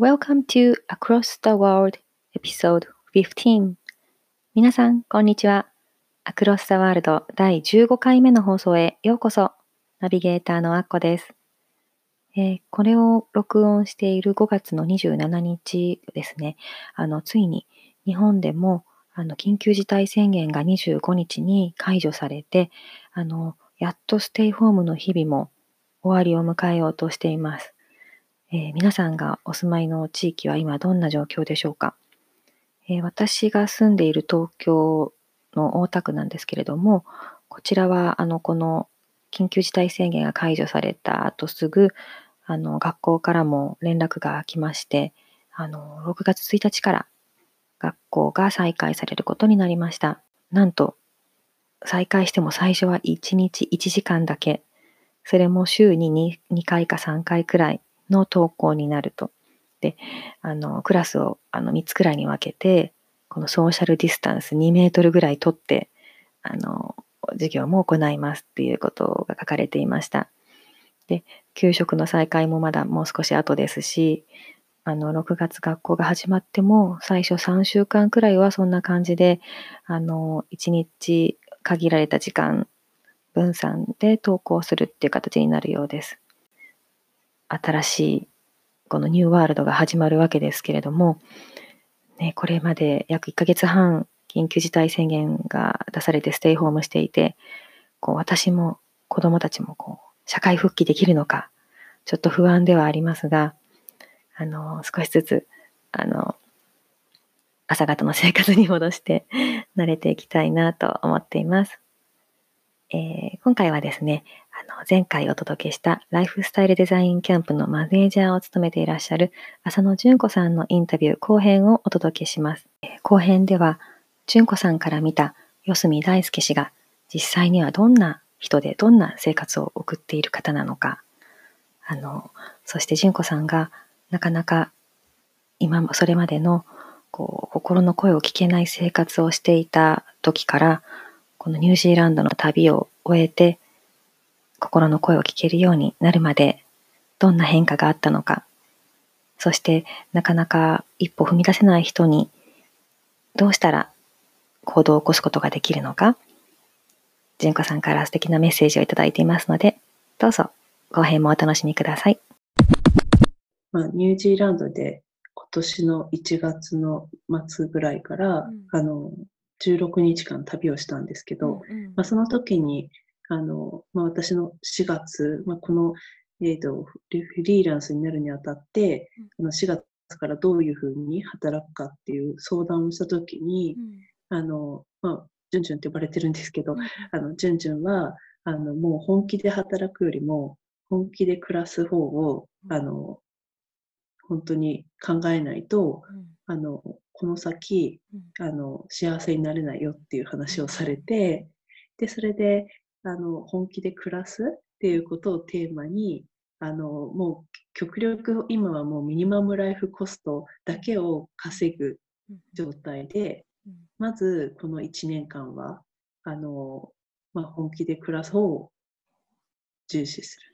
Welcome to Across the World Episode 15皆さん、こんにちは。Across the World 第15回目の放送へようこそ。ナビゲーターのアッコです。えー、これを録音している5月の27日ですね。あの、ついに日本でもあの緊急事態宣言が25日に解除されて、あの、やっとステイホームの日々も終わりを迎えようとしています。えー、皆さんがお住まいの地域は今どんな状況でしょうか、えー、私が住んでいる東京の大田区なんですけれども、こちらはあのこの緊急事態宣言が解除された後すぐあの学校からも連絡が来まして、あの6月1日から学校が再開されることになりました。なんと再開しても最初は1日1時間だけ、それも週に 2, 2回か3回くらいの登校になると。で、あの、クラスをあの3つくらいに分けて、このソーシャルディスタンス2メートルぐらい取って、あの、授業も行いますっていうことが書かれていました。で、給食の再開もまだもう少し後ですし、あの、6月学校が始まっても、最初3週間くらいはそんな感じで、あの、1日限られた時間分散で登校するっていう形になるようです。新しいこのニューワールドが始まるわけですけれども、ね、これまで約1ヶ月半緊急事態宣言が出されてステイホームしていて、こう私も子供たちもこう社会復帰できるのか、ちょっと不安ではありますが、あの、少しずつ、あの、朝方の生活に戻して慣れていきたいなと思っています。えー、今回はですね、あの前回お届けしたライフスタイルデザインキャンプのマネージャーを務めていらっしゃる浅野純子さんのインタビュー後編をお届けします。後編では、純子さんから見た四隅大輔氏が実際にはどんな人でどんな生活を送っている方なのか、あの、そして純子さんがなかなか今もそれまでのこう心の声を聞けない生活をしていた時からこのニュージーランドの旅を終えて、心の声を聞けるようになるまで、どんな変化があったのか、そしてなかなか一歩踏み出せない人に、どうしたら行動を起こすことができるのか、純子さんから素敵なメッセージをいただいていますので、どうぞ後編もお楽しみください。まあ、ニュージーランドで今年の1月の末ぐらいから、うん、あの16日間旅をしたんですけど、うんうん、まあ、その時にあの、まあ、私の4月、まあ、この、えーと、フリーランスになるにあたって、うん、の4月からどういうふうに働くかっていう相談をした時に、うん、あのまあ、ジュンジュンって呼ばれてるんですけど、うん、あのジュンジュンはあのもう本気で働くよりも本気で暮らす方を、あの本当に考えないと、あのこの先、あの幸せになれないよっていう話をされて、で、それで、あの、本気で暮らすっていうことをテーマに、あの、もう極力今はもうミニマムライフコストだけを稼ぐ状態で、まずこの1年間は、あの、まあ、本気で暮らす方を重視する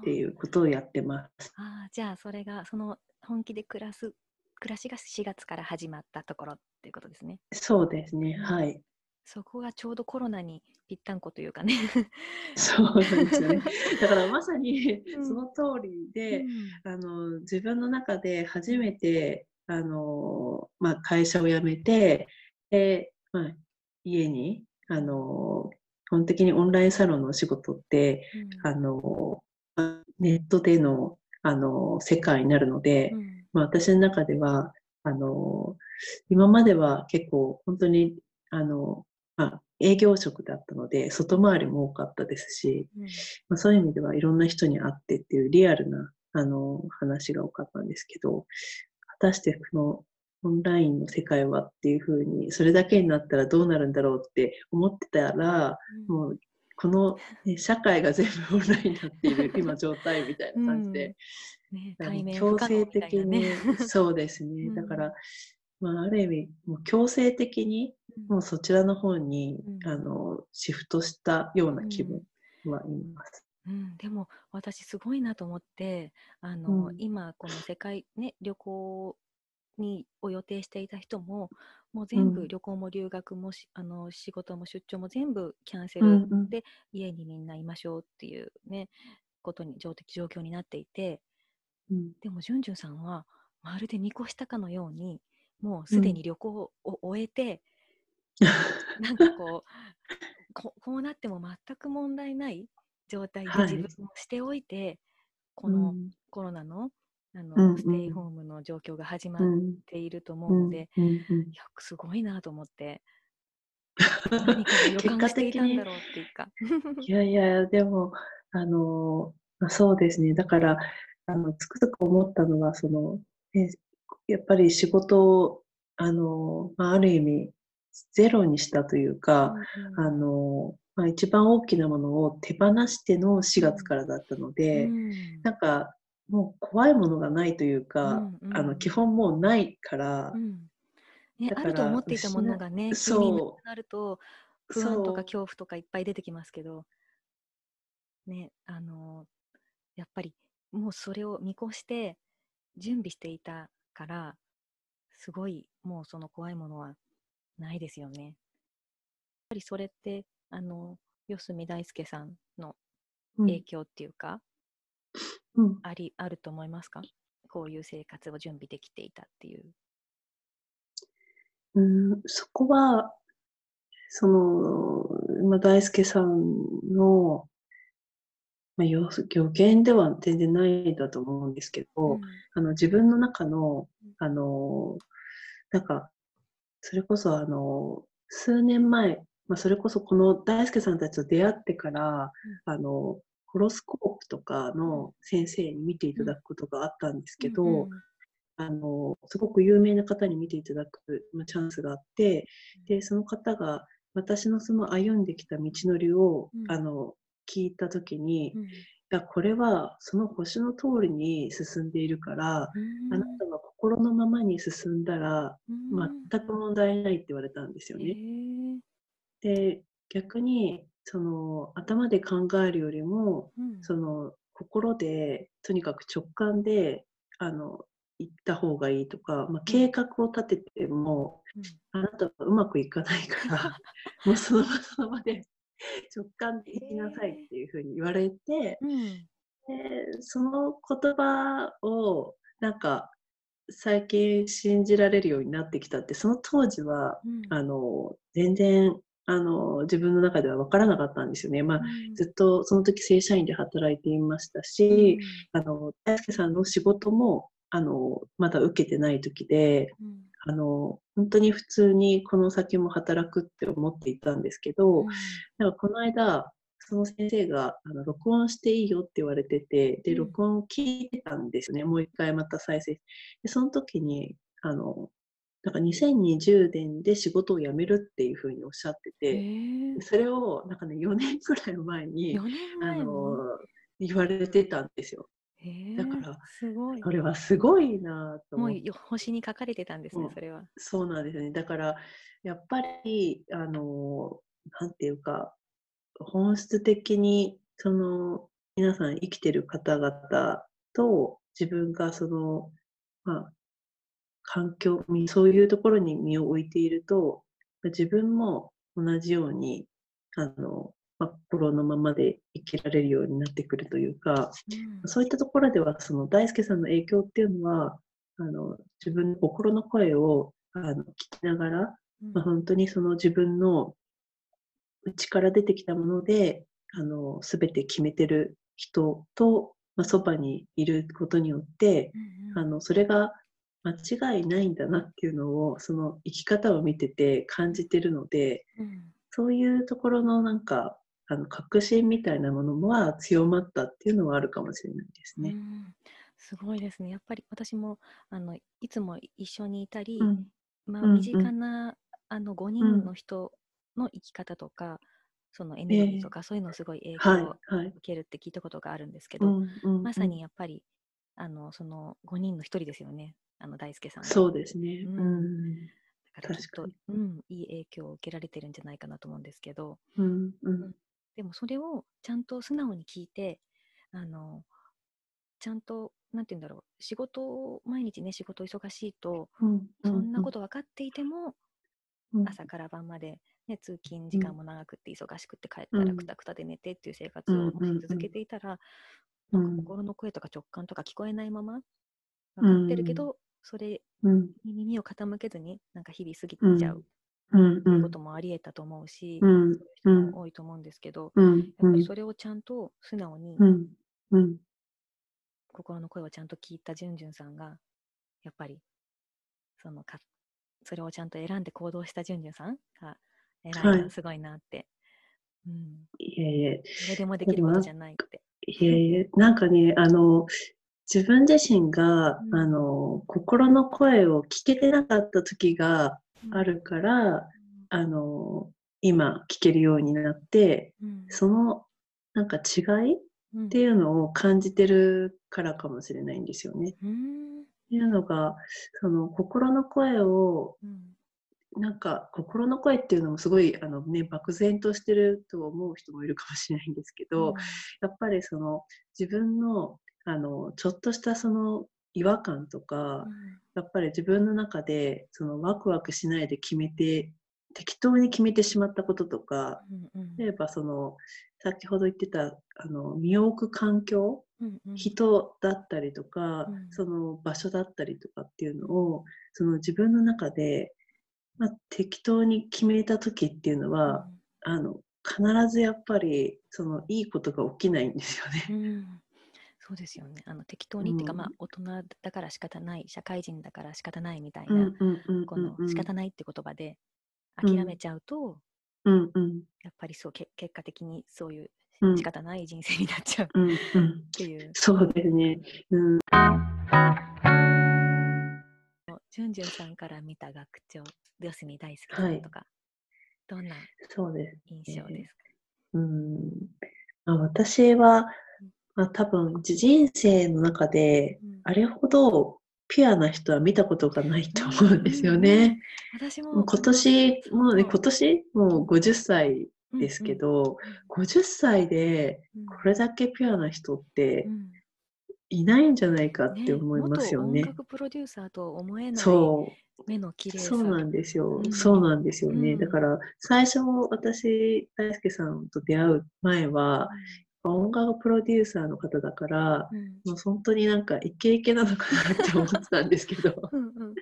っていうことをやってます。あじゃあそれがその本気で暮らす暮らしが4月から始まったところっていうことですね。そうですね、はい。そこがちょうどコロナにぴったんこというかね。そうなんですよね。だからまさにその通りで、うん、あの自分の中で初めてあの、まあ、会社を辞めてで、まあ、家にあの基本的にオンラインサロンのお仕事って、うん、あのネットでのあの世界になるので、うんまあ、私の中ではあの今までは結構本当にあの、まあ、営業職だったので外回りも多かったですし、うん、まあ、そういう意味ではいろんな人に会ってっていうリアルなあの話が多かったんですけどたしてこのオンラインの世界はっていうふうに、それだけになったらどうなるんだろうって思ってたら、うん、もうこの、ね、社会が全部オンラインになっている 今状態みたいな感じで、うん。ね、強制的に、そうですね、だから、まあ、ある意味もう強制的にもうそちらの方に、あのシフトしたような気分はいます。うん、でも私すごいなと思ってあの、うん、今この世界、ね、旅行にを予定していた人ももう全部旅行も留学もし、あの仕事も出張も全部キャンセルで、うん。家にみんないましょうっていうねことに状状況になっていて、うん、でもじゅんじゅんさんはまるで見越したかのようにもうすでに旅行を終えて、うん、なんかこうこ こうなっても全く問題ない状態で自分をしておいて、はい、このコロナのあの、うんうん、ステイホームの状況が始まっていると思うので、うんうんうん、いやすごいなと思って。何か予感していたんだろうっていうか。いやいや、でも、あの、そうですね。だから、あの、つくづく思ったのは、その、えやっぱり仕事を、あの、まあ、ある意味、ゼロにしたというか、うんうん、あの、まあ、一番大きなものを手放しての4月からだったので、うん、なんかもう怖いものがないというか、うんうん、あの基本もうないから、うん。ね、あると思っていたものがね急になくなると不安とか恐怖とかいっぱい出てきますけど、ね、あのやっぱりもうそれを見越して準備していたからすごいもうその怖いものはないですよね。やっぱりそれってあの四隅大輔さんの影響っていうか、うん、ありあると思いますか？こういう生活を準備できていたっていう。うん、そこは、その、まあ、大輔さんの、まあ、予言では全然ないんだと思うんですけど、うん、あの自分の中の、あの、なんか、それこそあの、数年前、まあ、それこそこの大輔さんたちと出会ってから、うん、あの、ホロスコープとかの先生に見ていただくことがあったんですけど、うんうん、あのすごく有名な方に見ていただくチャンスがあってでその方が私のその歩んできた道のりを、うん、あの聞いた時に、うん、いやこれはその星の通りに進んでいるから、うん、あなたが心のままに進んだら、全く問題ないって言われたんですよね。で逆にその頭で考えるよりも、うん、その心でとにかく直感であの行った方がいいとか、まあ、計画を立てても、うん、あなたはうまくいかないから もうその場その場で 直感で行きなさいっていうふうに言われて、うん、でその言葉をなんか最近信じられるようになってきたってその当時は、うん、あの全然あの、自分の中では分からなかったんですよね。まあ、うん、ずっとその時正社員で働いていましたし、うん、あの、大輔さんの仕事も、あの、まだ受けてない時で、うん、あの、本当に普通にこの先も働くって思っていたんですけど、なんかこの間、その先生があの録音していいよって言われてて、で、録音聞いてたんですね。もう一回また再生。で、その時に、あの、なんか2020年で仕事を辞めるっていうふうにおっしゃってて、それをなんかね、4年くらい前に、前あの言われてたんですよ。だから、すごいこれはすごいなと。もう星に書かれてたんですね、それは。そうなんですね。だから、やっぱり、あの、なんていうか、本質的に、その、皆さん生きてる方々と自分がその、まあ、環境、そういうところに身を置いていると、自分も同じように、あの、まあ、心のままで生きられるようになってくるというか、うん、そういったところでは、その大輔さんの影響っていうのは、あの自分の心の声をあの聞きながら、うん、まあ、本当にその自分の内から出てきたもので、あの、すべて決めてる人と、まあ、そばにいることによって、うんうん、あの、それが間違いないんだなっていうのをその生き方を見てて感じてるので、うん、そういうところのなんかあの確信みたいなものは強まったっていうのはあるかもしれないですね。すごいですね。やっぱり私もあのいつも一緒にいたり、うんまあ、うんうん身近な、あの5人の人の生き方とか、そのエネルギーとか、そういうのすごい影はい響をはい。受けるって聞いたことがあるんですけうど、んうんまさにやっぱりあのその5人の一人ですよね、あの大輔さんは。そうですね。うんうんだからきっとうん、いい影響を受けられてるんじゃないかなと思うんですけど、うんうんでもそれをちゃんと素直に聞いて、あのちゃんと、なんて言うんだろう、仕事を、毎日ね、仕事忙しいと、うんそんなこと分かっていても、うん。朝から晩まで、ね、通勤時間も長くて忙しくて帰ったうん。らくたくたで寝てっていう生活うんをもし続けていたら、うんなんか心の声とか直感とか聞こえないまま分かってるけど、それうん。に耳を傾けずになんか日々過ぎちゃううんうこともありえたと思うし、うん。そういう人も多いと思うんですけど、うん。やっぱりそれをちゃんと素直にうん。うん。心の声をちゃんと聞いたじゅんじゅんさんがやっぱりそのかそれをちゃんと選んで行動したじゅんじゅんさんが偉い。な、はいすごいなって、うん、いえいえ。誰でもできることじゃないって。いえいえ、なんかね、あの、自分自身が、うん。あの、心の声を聞けてなかった時があるから、あの、今聞けるようになって、うん。その、なんか違いっうん。ていうのを感じてるからかもしれないんですよね。っうん。ていうのが、その心の声を、うん。なんか心の声っていうのもすごいあの、ね、漠然としてると思う人もいるかもしれないんですけど、やっぱりその自分のあのちょっとしたその違和感とか、やっぱり自分の中でそのワクワクしないで決めて適当に決めてしまったこととかうんうん。例えばその先ほど言ってたあの身を置く環境うんうん。人だったりとか、うん。その場所だったりとかっていうのをその自分の中で、まあ、適当に決めた時っていうのは、あの必ずやっぱりそのいいことが起きないんですよね。うんうんそうですよね。あの適当にっていうか、うんまあ、大人だから仕方ない社会人だから仕方ないみたいな、この仕方ないって言葉でうん諦めちゃうと、うんうん。やっぱりそうけ結果的にそういううん。仕方ない人生になっちゃうっうんうん。ていう、そうですね。うん。じゅんじゅんさんから見た学長四隅大輔さんとか、どんな。印象ですか、うん。まあ、私は、まあ、多分じ人生の中でうんあれほどピュアな人は見たことがないと思うんですよね。私も今年、もうね、今年もう50歳ですけ、ど、50歳でうんうんこれだけピュアな人ってうんいないんじゃないかっねて思いますよね。元音楽プロデューサーと思えない。目の綺麗さそうなんですよ。うんそうなんですよね。うんだから、最初、私、大輔さんと出会う前は、音楽プロデューサーの方だから、うん。うんもう本当になんかイケイケなのかなって思ってたんですけど、うん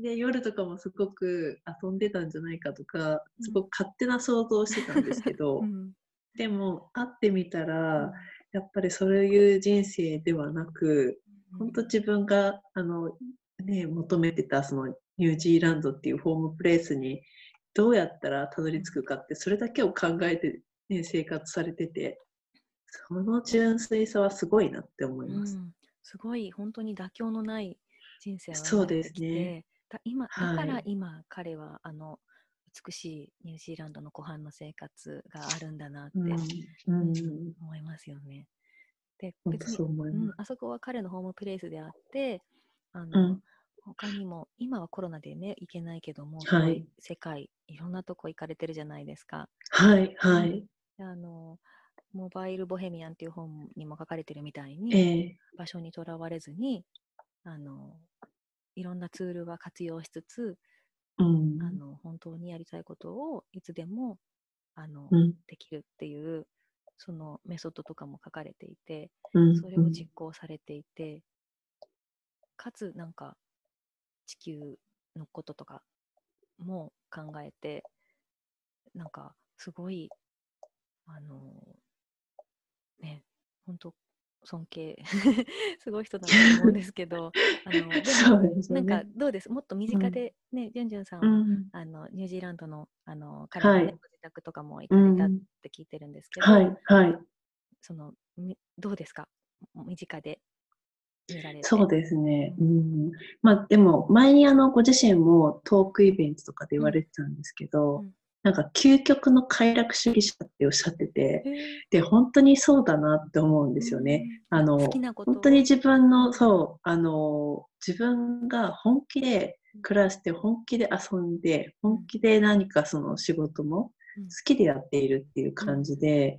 で夜とかもすごく遊んでたんじゃないかとか、すごく勝手な想像をしてたんですけど、うん。でも会ってみたら、やっぱりそういう人生ではなく、本当自分があの、ね、求めてたそのニュージーランドっていうホームプレイスにどうやったらたどり着くかってそれだけを考えて、ね、生活されててその純粋さはすごいなって思います。うんすごい本当に妥協のない人生をそうですねだ今だはいから今、彼はあの美しいニュージーランドの湖畔の生活があるんだなってうんうん思いますよね。で別にそうん、あそこは彼のホームプレイスであってあうの、ん他にも今はコロナでね行けないけども、はい世界いろんなとこ行かれてるじゃないですか。はいはい。であのモバイル・ボヘミアンっていう本にも書かれてるみたいに、ええ。場所にとらわれずにあのいろんなツールは活用しつつ、うん。あの本当にやりたいことをいつでもあの、うん。できるっていうそのメソッドとかも書かれていてうん。それを実行されていて、かつなんか地球のこととかも考えてなんかすごいあのね本当尊敬 すごい人だなと思うんですけど あのでそうもですよねなんかどうです？もっと身近でね、じゅんじゅんさんうは、んあのニュージーランドのあの彼の、ねはいご自宅とかも行かれたって聞いてるんですけど、はいはい。そのみどうですか？身近で。そうですね。うん。まあでも、前にあの、ご自身もトークイベントとかで言われてたんですけど、うんなんか究極の快楽主義者っておっしゃってて、で、本当にそうだなって思うんですよね。あの、本当に自分の、そう、あの、自分が本気で暮らして本気で遊んで、本気で何かその仕事も好きでやっているっていう感じで、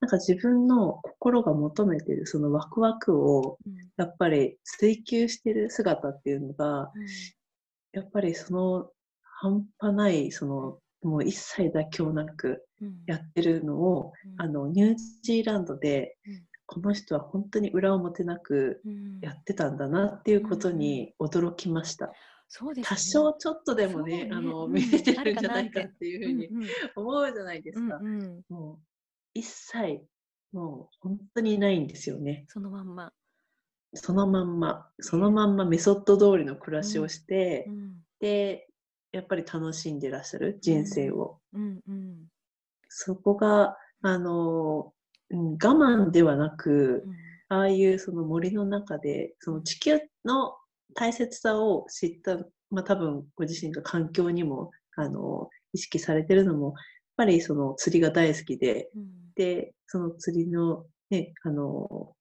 なんか自分の心が求めてるそのワクワクをやっぱり追求してる姿っていうのが、やっぱりその半端ないそのもう一切妥協なくやってるのを、あのニュージーランドで、この人は本当に裏表なくやってたんだなっていうことに驚きました。そうです、ね、多少ちょっとでもね、ね。あの、見えてるんじゃないかっていうふうに思うじゃないですか。うんうん、もう一切、もう本当にないんですよね。そのまんま。そのまんま、そのまんまメソッド通りの暮らしをして、うん。うん、で、やっぱり楽しんでらっしゃる？人生を。うんうん、そこが、あの、うん、我慢ではなく、ああいうその森の中で、その地球の大切さを知った、まあ、多分ご自身が環境にもあの意識されてるのもやっぱりその釣りが大好きで、うん、でその釣りの,、ね、あの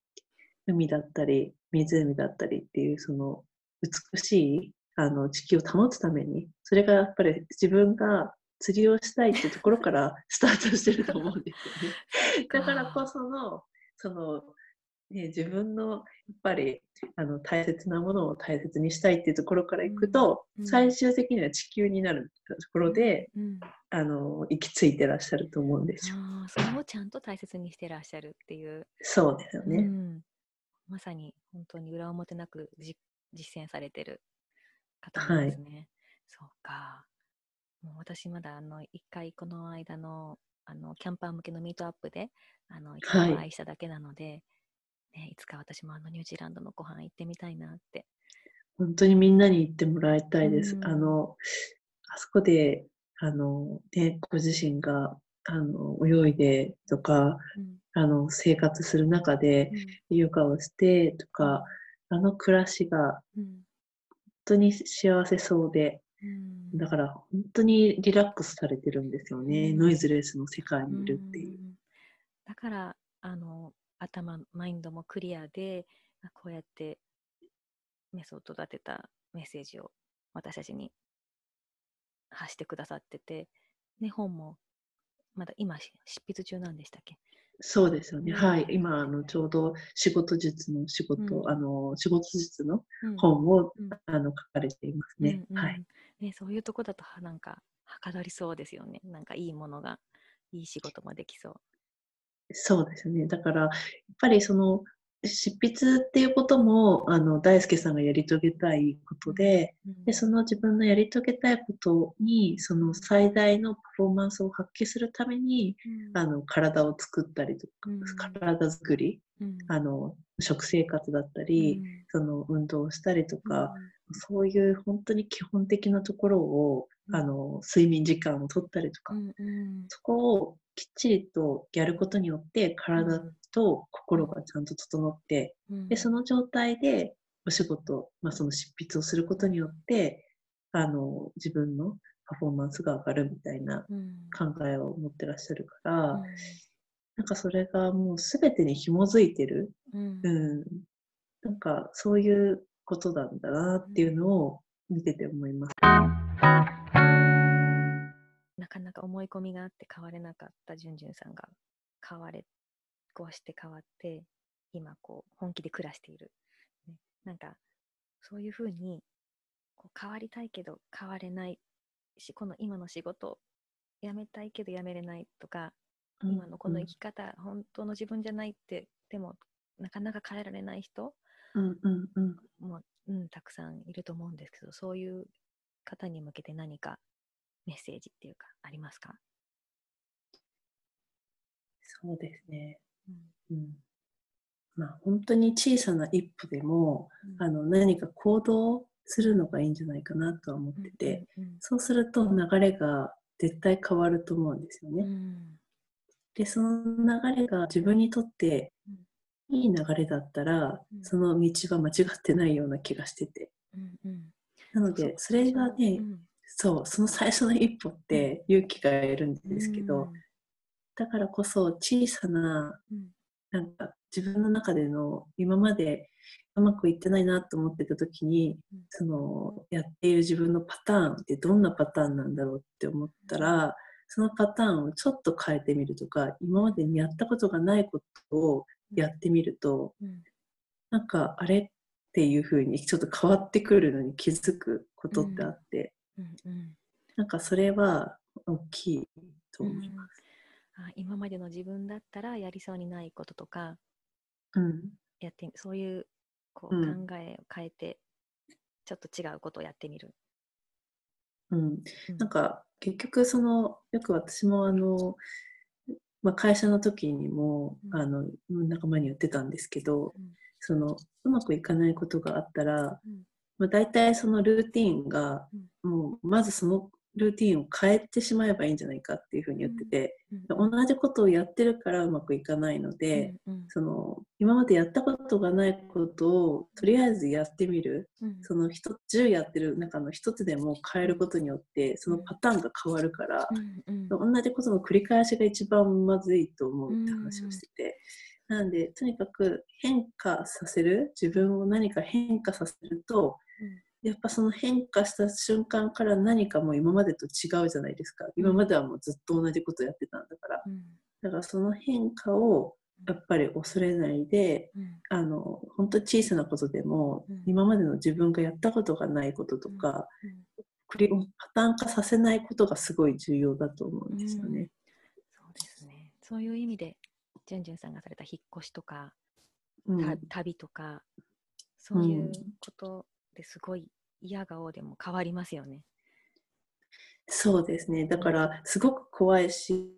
海だったり湖だったりっていうその美しいあの地球を保つためにそれがやっぱり自分が釣りをしたいっていうところから スタートしてると思うんですよね。だからこそのそのね、自分のやっぱりあの大切なものを大切にしたいっていうところからいくと、うん、最終的には地球になるところで、うん、あの行き着いてらっしゃると思うんですよ。あそれをちゃんと大切にしてらっしゃるっていう。そうですよね。うん、まさに本当に裏表なく実践されてる方なんですね。はい、そうか。もう私まだあの一回この間のあのキャンパー向けのミートアップであの一回お会いしただけなので、はいね、いつか私もあのニュージーランドのご飯行ってみたいなって。本当にみんなに行ってもらいたいです。うん、あの、あそこで、あの、ね、ご自身が、あの、泳いでとか、うん、あの、生活する中で、ヨガをしてとか、あの暮らしが、本当に幸せそうで、だから本当にリラックスされてるんですよね、ノイズレスの世界にいるっていう。だからあの頭、マインドもクリアで、こうやってメソッド立てたメッセージを私たちに発してくださってて、ね、本もまだ今執筆中なんでしたっけ？そうですよね。はい。今、あの、ちょうど仕事術の仕事、うん、あの、仕事術の本を、うん、あの、書かれていますね。うんうん、はい。ね、そういうとこだと、なんか、はかどりそうですよね。なんか、いいものが、いい仕事もできそう。そうですね。だから、やっぱりその、執筆っていうことも、あの、大輔さんがやり遂げたいことで、うん、で、その自分のやり遂げたいことに、その最大のパフォーマンスを発揮するために、うん、あの、体を作ったりとか、うん、体作り、あの、食生活だったり、その運動をしたりとか、そういう本当に基本的なところを、あの、睡眠時間を取ったりとか、そこをきっちりとやることによって体と心がちゃんと整って、うん、でその状態でお仕事、まあ、その執筆をすることによってあの自分のパフォーマンスが上がるみたいな考えを持ってらっしゃるから、うん、なんかそれがもう全てに紐づいてる、うん、うん、なんかそういうことなんだなっていうのを見てて思います。なかなか思い込みがあって変われなかったじゅんじゅんさんが変われこうして変わって今こう本気で暮らしている、ね、なんかそういうふうにこう変わりたいけど変われないしこの今の仕事辞めたいけど辞めれないとか、うん、今のこの生き方、うん、本当の自分じゃないってでもなかなか変えられない人、うんうんうん、もう、うん、たくさんいると思うんですけどそういう方に向けて何かメッセージっていうか、ありますか？そうですね。うん、うん、まあ、本当に小さな一歩でも、うん、あの何か行動するのがいいんじゃないかなとは思ってて、うんうんうん、そうすると流れが絶対変わると思うんですよね。うん、でその流れが自分にとっていいい流れだったら、うん、その道は間違ってないような気がしてて。うんうん、なので、それがね、うん、そう、その最初の一歩って勇気がいるんですけど、だからこそ小さな、なんか自分の中での今までうまくいってないなと思ってた時に、そのやっている自分のパターンってどんなパターンなんだろうって思ったら、そのパターンをちょっと変えてみるとか、今までにやったことがないことをやってみると、うん、なんかあれっていうふうにちょっと変わってくるのに気づくことってあって、うんうん。うん、なんかそれは大きいと思います。うん、あ今までの自分だったらやりそうにないこととか、うん、やってそういうこう考えを変えて、ちょっと違うことをやってみる。うん、なんか結局そのよく私もあのまあ、会社の時にも、うん、あの仲間に言ってたんですけど、うん、そのうまくいかないことがあったら、うん、まあ、大体そのルーティンが、もうまずそのルーティンを変えてしまえばいいんじゃないかっていうふうに言ってて、うん、同じことをやってるからうまくいかないので、うんうん、その今までやったことがないことをとりあえずやってみる、うん、その10やってる中の1つでも変えることによってそのパターンが変わるから、うんうん、同じことの繰り返しが一番まずいと思うって話をしてて。なのでとにかく変化させる自分を何か変化させると、やっぱその変化した瞬間から何かも今までと違うじゃないですか。今まではもうずっと同じことやってたんだから、うん、だからその変化をやっぱり恐れないで、うん、あの本当小さなことでも、うん、今までの自分がやったことがないこととか、うん、パターン化させないことがすごい重要だと思うんですよね。そうですね。そういう意味でじゅんじゅんさんがされた引っ越しとか、旅とかそういうことですごい嫌顔でも変わりますよね。そうですね。だから、すごく怖いし、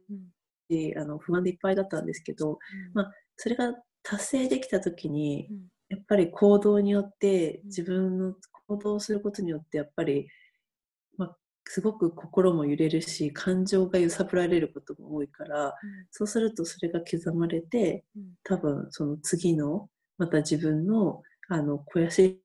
うん、あの不安でいっぱいだったんですけど、うん、まあ、それが達成できた時に、うん、やっぱり行動によって、自分の行動することによって、やっぱり、まあ、すごく心も揺れるし、感情が揺さぶられることも多いから、そうするとそれが刻まれて、多分その次の、また自分のあの肥やし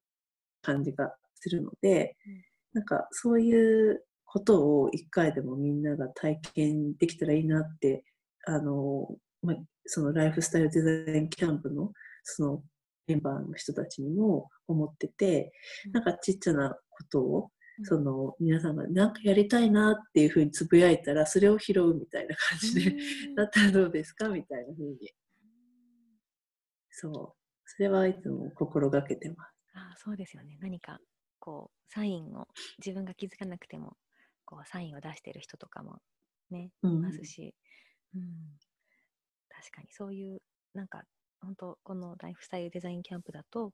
感じがするので、うん、なんかそういうことを一回でもみんなが体験できたらいいなってあの、まそのライフスタイルデザインキャンプのそのメンバーの人たちにも思ってて、うん、なんかちっちゃなことをその皆さんが何かやりたいなっていうふうにつぶやいたらそれを拾うみたいな感じで、だったらどうですか？みたいなふうに。そう。それはいつも心がけてますあそうですよね。何かこうサインを自分が気づかなくてもこうサインを出してる人とかもね、いますし、うん、確かにそういうなんか本当このライフスタイルデザインキャンプだと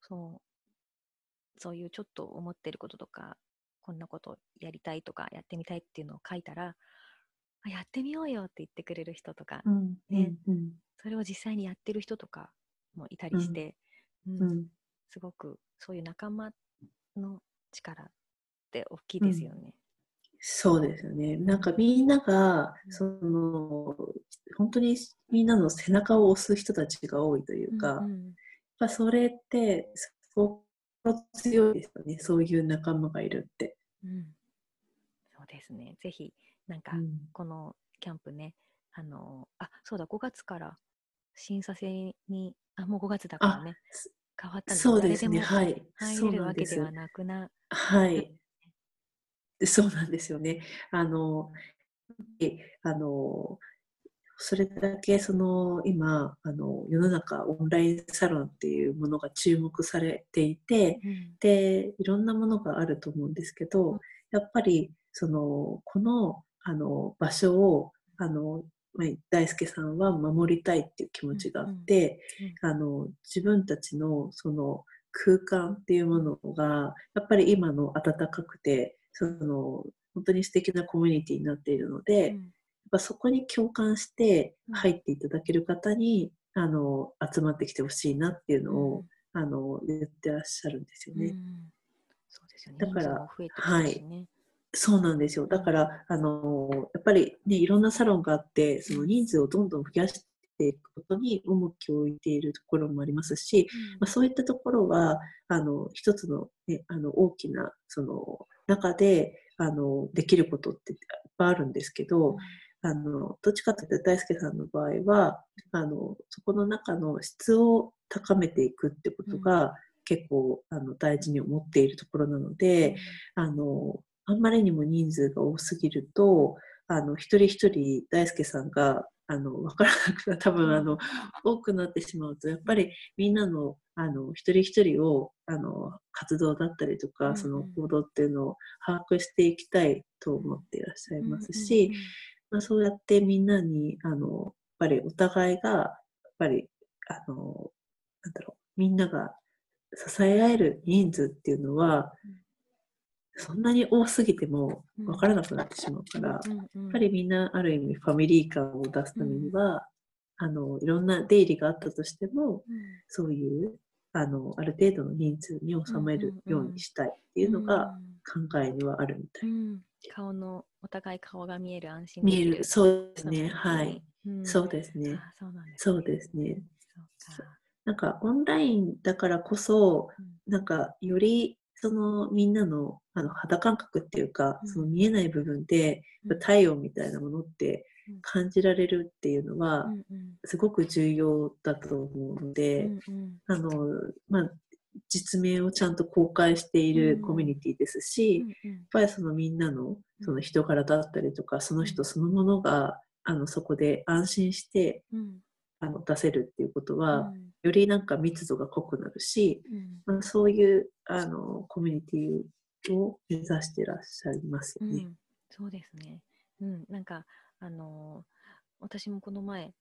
そうそういうちょっと思ってることとかこんなことやりたいとかやってみたいっていうのを書いたらあやってみようよって言ってくれる人とか、うん、ね、うん、それを実際にやってる人とかもいたりして、うんすごくそういう仲間の力って大きいですよね。うん、そうですよね。なんかみんなが、その、本当にみんなの背中を押す人たちが多いというか、うんうん、やっぱそれって心強いですよね。そういう仲間がいるって。うん、そうですね。ぜひ、なんか、このキャンプね、あの、あ、そうだ、5月から審査制に、あ、もう5月だからね。変わったそうですね、はい。入れるわけではなくな。はい。そうなんですよね。あの、えあのそれだけその今あの世の中オンラインサロンっていうものが注目されていて、うん、でいろんなものがあると思うんですけど、うん、やっぱりそのこのあの場所をあのまあ、大輔さんは守りたいっていう気持ちがあって、うんうん、あの自分たちのその空間っていうものがやっぱり今の暖かくてその本当に素敵なコミュニティになっているので、うん、やっぱそこに共感して入っていただける方にあの集まってきてほしいなっていうのを、うん、あの言ってらっしゃるんですよね。うん、そうですよね。だから、はい、そうなんですよ。だから、あのやっぱりね、いろんなサロンがあって、その人数をどんどん増やしてていくことに重きを置いているところもありますし、うん、まあ、そういったところはあの一つの,、ね、あの大きなその中であのできることっていっぱいあるんですけど、うん、あのどっちかというと大輔さんの場合はあのそこの中の質を高めていくってことが、結構あの大事に思っているところなので、あのあんまりにも人数が多すぎるとあの一人一人大輔さんがあの分からなくな多分あの多くなってしまうとやっぱりみんなのあの一人一人をあの活動だったりとか、その行動っていうのを把握していきたいと思っていらっしゃいますし、まあ、そうやってみんなにあのやっぱりお互いがやっぱりあのなんだろうみんなが支え合える人数っていうのは、そんなに多すぎても分からなくなってしまうから、やっぱりみんなある意味ファミリー感を出すためには、あのいろんな出入りがあったとしても、そういうあのある程度の人数に収めるようにしたいっていうのが考えにはあるみたい。顔のお互い顔が見える安心見える。そうですね。はい、そうですね。そうですね。なんかオンラインだからこそ、なんかよりそのみんなのあの肌感覚っていうか、その見えない部分で、体温みたいなものって感じられるっていうのは、すごく重要だと思うので、あのまあ、実名をちゃんと公開しているコミュニティですし、やっぱりそのみんなのその人柄だったりとか、その人そのものがあのそこで安心して、あの出せるっていうことは、よりなんか密度が濃くなるし、まあ、そういうあのコミュニティを目指してらっしゃいますよね。そうですね。うん、なんかあの私もこの前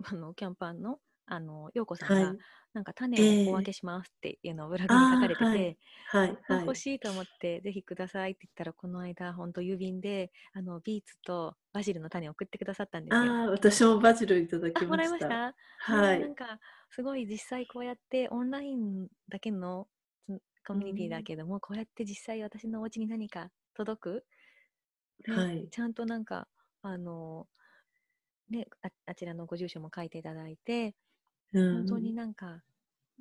あのキャンパーのあの陽子さんが、はい、なんか種をお分けしますっていうのをブログに書かれてて、はい、はい、欲しいと思ってぜひくださいって言ったらこの間本当郵便であのビーツとバジルの種を送ってくださったんですよ。あ私もバジルいただきました。はい。なんかすごい実際こうやってオンラインだけのコミュニティだけども、うん、こうやって実際私のお家に何か届く、ね、はい、ちゃんとなんかあのねああちらのご住所も書いていただいて本当になんか、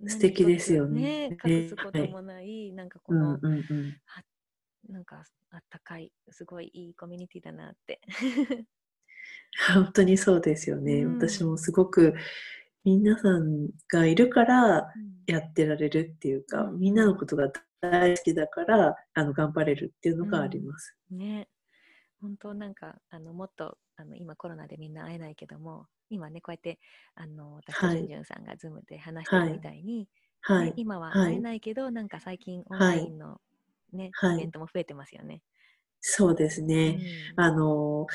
素敵ですよね。ね隠すこともない、はい、なんかこの、うんうんうん、なんかあったかい、すごいいいコミュニティだなって。本当にそうですよね。うん、私もすごく皆さんがいるからやってられるっていうか、うん、みんなのことが大好きだからあの頑張れるっていうのがあります。うん、ね。本当なんかあのもっとあの今コロナでみんな会えないけども今ねこうやってあの私とじゅんじゅんさんがズームで話してるみたいに、はい。ね、今は会えないけど、はい、なんか最近オンラインのね、はい、イベントも増えてますよね。そうですね、うん、あの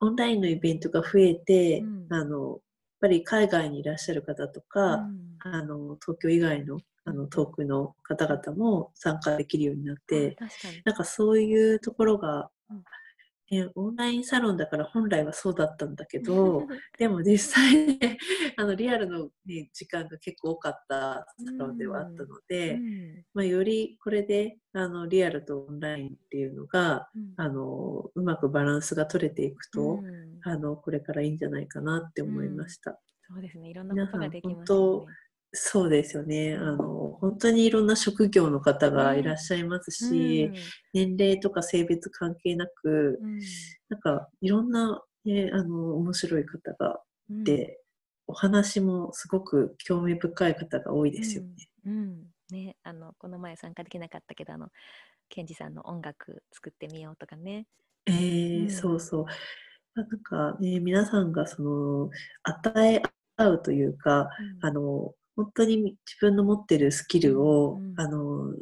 オンラインのイベントが増えて、うん、あのやっぱり海外にいらっしゃる方とか、うん、あの東京以外のあの遠くの方々も参加できるようになって、なんかそういうところがね、オンラインサロンだから本来はそうだったんだけど でも実際、ね、あのリアルの、ね、時間が結構多かったサロンではあったので、うん、まあ、よりこれであのリアルとオンラインっていうのが、うん、あのうまくバランスが取れていくと、うん、あのこれからいいんじゃないかなって思いました。そうですね。いろんなことができますよね。そうですよね。あの、本当にいろんな職業の方がいらっしゃいますし、うん、年齢とか性別関係なく、うん、なんかいろんな、ね、あの、面白い方がいて、うん、お話もすごく興味深い方が多いですよね。うんね、あの、この前参加できなかったけど、あの、ケンジさんの音楽作ってみようとかね。えー、そうそう。なんかね、皆さんがその、与え合うというか、あの、本当に自分の持ってるスキルを、うん、あの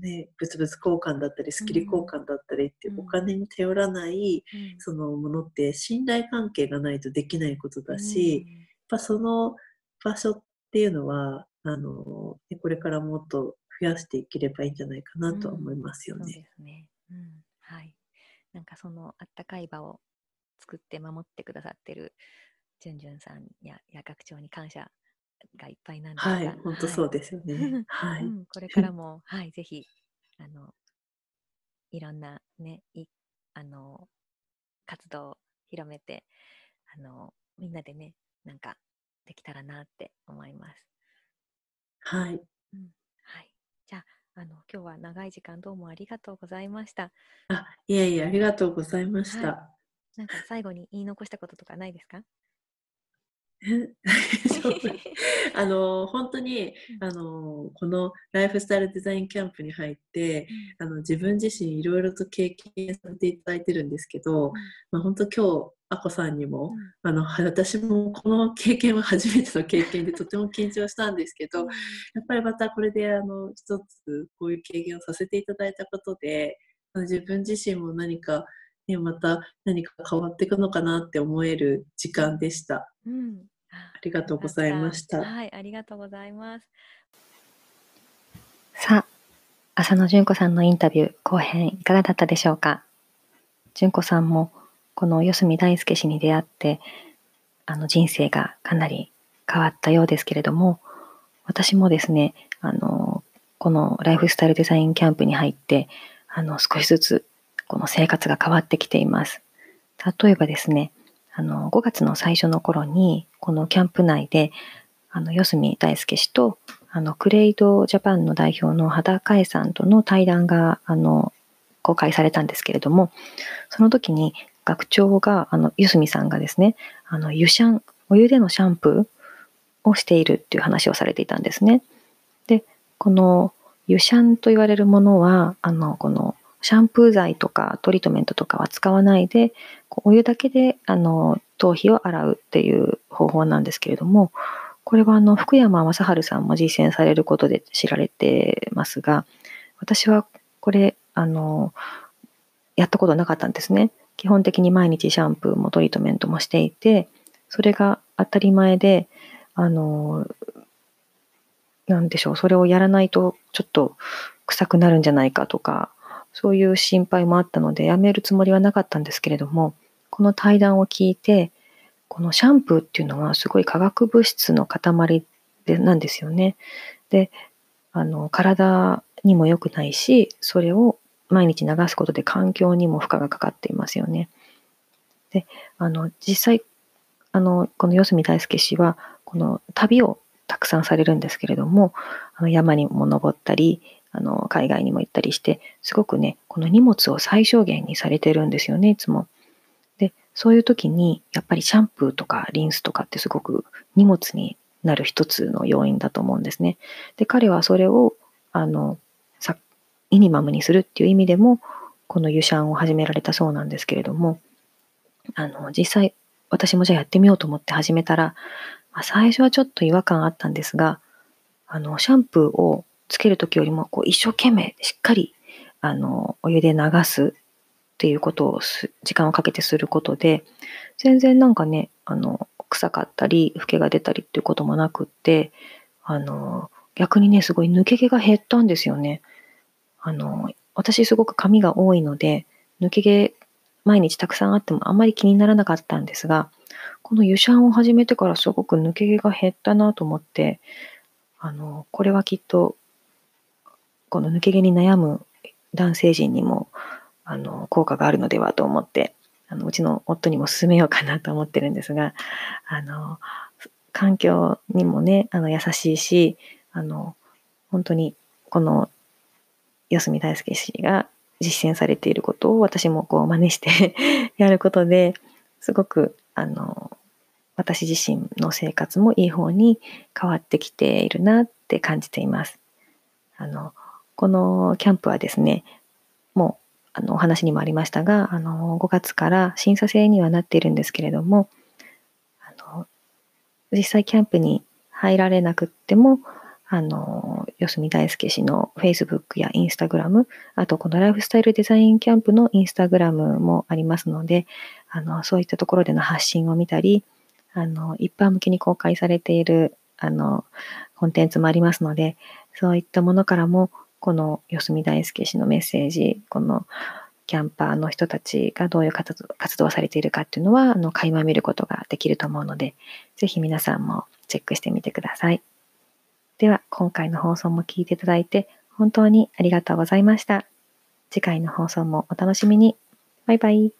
ね、物々交換だったりスキル交換だったりってお金に頼らない、うん、そのものって信頼関係がないとできないことだし、うん、やっぱその場所っていうのはあのこれからもっと増やしていければいいんじゃないかなと思いますよね。うん、そうですね、うん、はい。なんかそのあったかい場を作って守ってくださってるじゅんじゅんさんやや学長に感謝がいっぱいなんですが、はい、本当そうですよね。はい、うん、これからも、はい、ぜひ、あの、いろんなね、いあの、活動を広めて、あの、みんなでね、なんかできたらなって思います。はい。うん、はい。じゃあ、あの今日は長い時間どうもありがとうございました。あ、いえいえ、ありがとうございました。はい、なんか最後に言い残したこととかないですか？あの本当にあのこのライフスタイルデザインキャンプに入って、あの自分自身いろいろと経験させていただいてるんですけど、まあ、本当今日あこさんにも、あの私もこの経験は初めての経験でとても緊張したんですけど、やっぱりまたこれであの一つこういう経験をさせていただいたことで自分自身も何かね、また何か変わっていくのかなって思える時間でした。うんありがとうございました。はい、ありがとうございます。さあ、浅野純子さんのインタビュー後編いかがだったでしょうか？純子さんもこの四隅大輔氏に出会ってあの人生がかなり変わったようですけれども、私もですね、あのこのライフスタイルデザインキャンプに入ってあの少しずつこの生活が変わってきています。例えばですね、あの5月の最初の頃にこのキャンプ内であの四隅大輔氏とあのクレイドジャパンの代表の羽田海さんとの対談があの公開されたんですけれどもその時に学長があの四隅さんがですねあの湯シャンお湯でのシャンプーをしているっていう話をされていたんですね。でこの湯シャンと言われるものはあのこのシャンプー剤とかトリートメントとかは使わないでお湯だけであの頭皮を洗うっていう方法なんですけれどもこれはあの福山雅治さんも実践されることで知られてますが私はこれあのやったことなかったんですね。基本的に毎日シャンプーもトリートメントもしていてそれが当たり前であのなんでしょうそれをやらないとちょっと臭くなるんじゃないかとかそういう心配もあったのでやめるつもりはなかったんですけれどもこの対談を聞いてこのシャンプーっていうのはすごい化学物質の塊でなんですよね。であの体にも良くないしそれを毎日流すことで環境にも負荷がかかっていますよね。であの実際あのこの四隅大輔氏はこの旅をたくさんされるんですけれどもあの山にも登ったりあの海外にも行ったりしてすごくねこの荷物を最小限にされてるんですよねいつも。でそういう時にやっぱりシャンプーとかリンスとかってすごく荷物になる一つの要因だと思うんですね。で彼はそれをあのさミニマムにするっていう意味でもこの湯シャンを始められたそうなんですけれどもあの実際私もじゃあやってみようと思って始めたら、まあ、最初はちょっと違和感あったんですがあのシャンプーをつける時よりもこう一生懸命しっかりあのお湯で流すっていうことを時間をかけてすることで全然なんかねあの臭かったり老けが出たりっていうこともなくってあの逆にねすごい抜け毛が減ったんですよね。あの私すごく髪が多いので抜け毛毎日たくさんあってもあんまり気にならなかったんですがこの湯シャンを始めてからすごく抜け毛が減ったなと思ってあのこれはきっとこの抜け毛に悩む男性陣にもあの効果があるのではと思ってあのうちの夫にも勧めようかなと思ってるんですがあの環境にもねあの優しいしあの本当にこの四隅大輔氏が実践されていることを私もこう真似して やることですごくあの私自身の生活もいい方に変わってきているなって感じています。あのこのキャンプはですね、もうあのお話にもありましたが、あの5月から審査制にはなっているんですけれども、あの実際キャンプに入られなくっても、あの、四隅大輔氏の Facebook や Instagram、あとこのライフスタイルデザインキャンプの Instagram もありますので、あの、そういったところでの発信を見たり、あの、一般向けに公開されている、あの、コンテンツもありますので、そういったものからもこの四隅大輔氏のメッセージこのキャンパーの人たちがどういう活動をされているかっていうのはあの垣間見ることができると思うのでぜひ皆さんもチェックしてみてください。では今回の放送も聞いていただいて本当にありがとうございました。次回の放送もお楽しみに。バイバイ。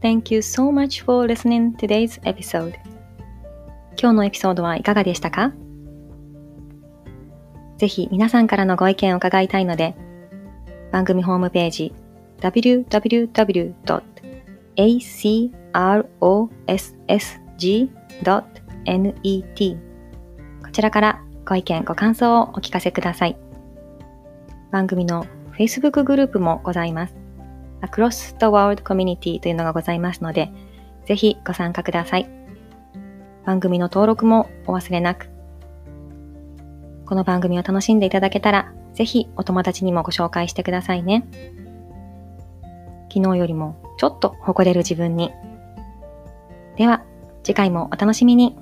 Thank you so much for listening today's episode. 今日のエピソードはいかがでしたか？ぜひ皆さんからのご意見を伺いたいので、番組ホームページ www.acrossg.net こちらからご意見、ご感想をお聞かせください。番組の Facebook グループもございます。Across the World Community というのがございますので、ぜひご参加ください。番組の登録もお忘れなく。この番組を楽しんでいただけたら、ぜひお友達にもご紹介してくださいね。昨日よりもちょっと誇れる自分に。では、次回もお楽しみに。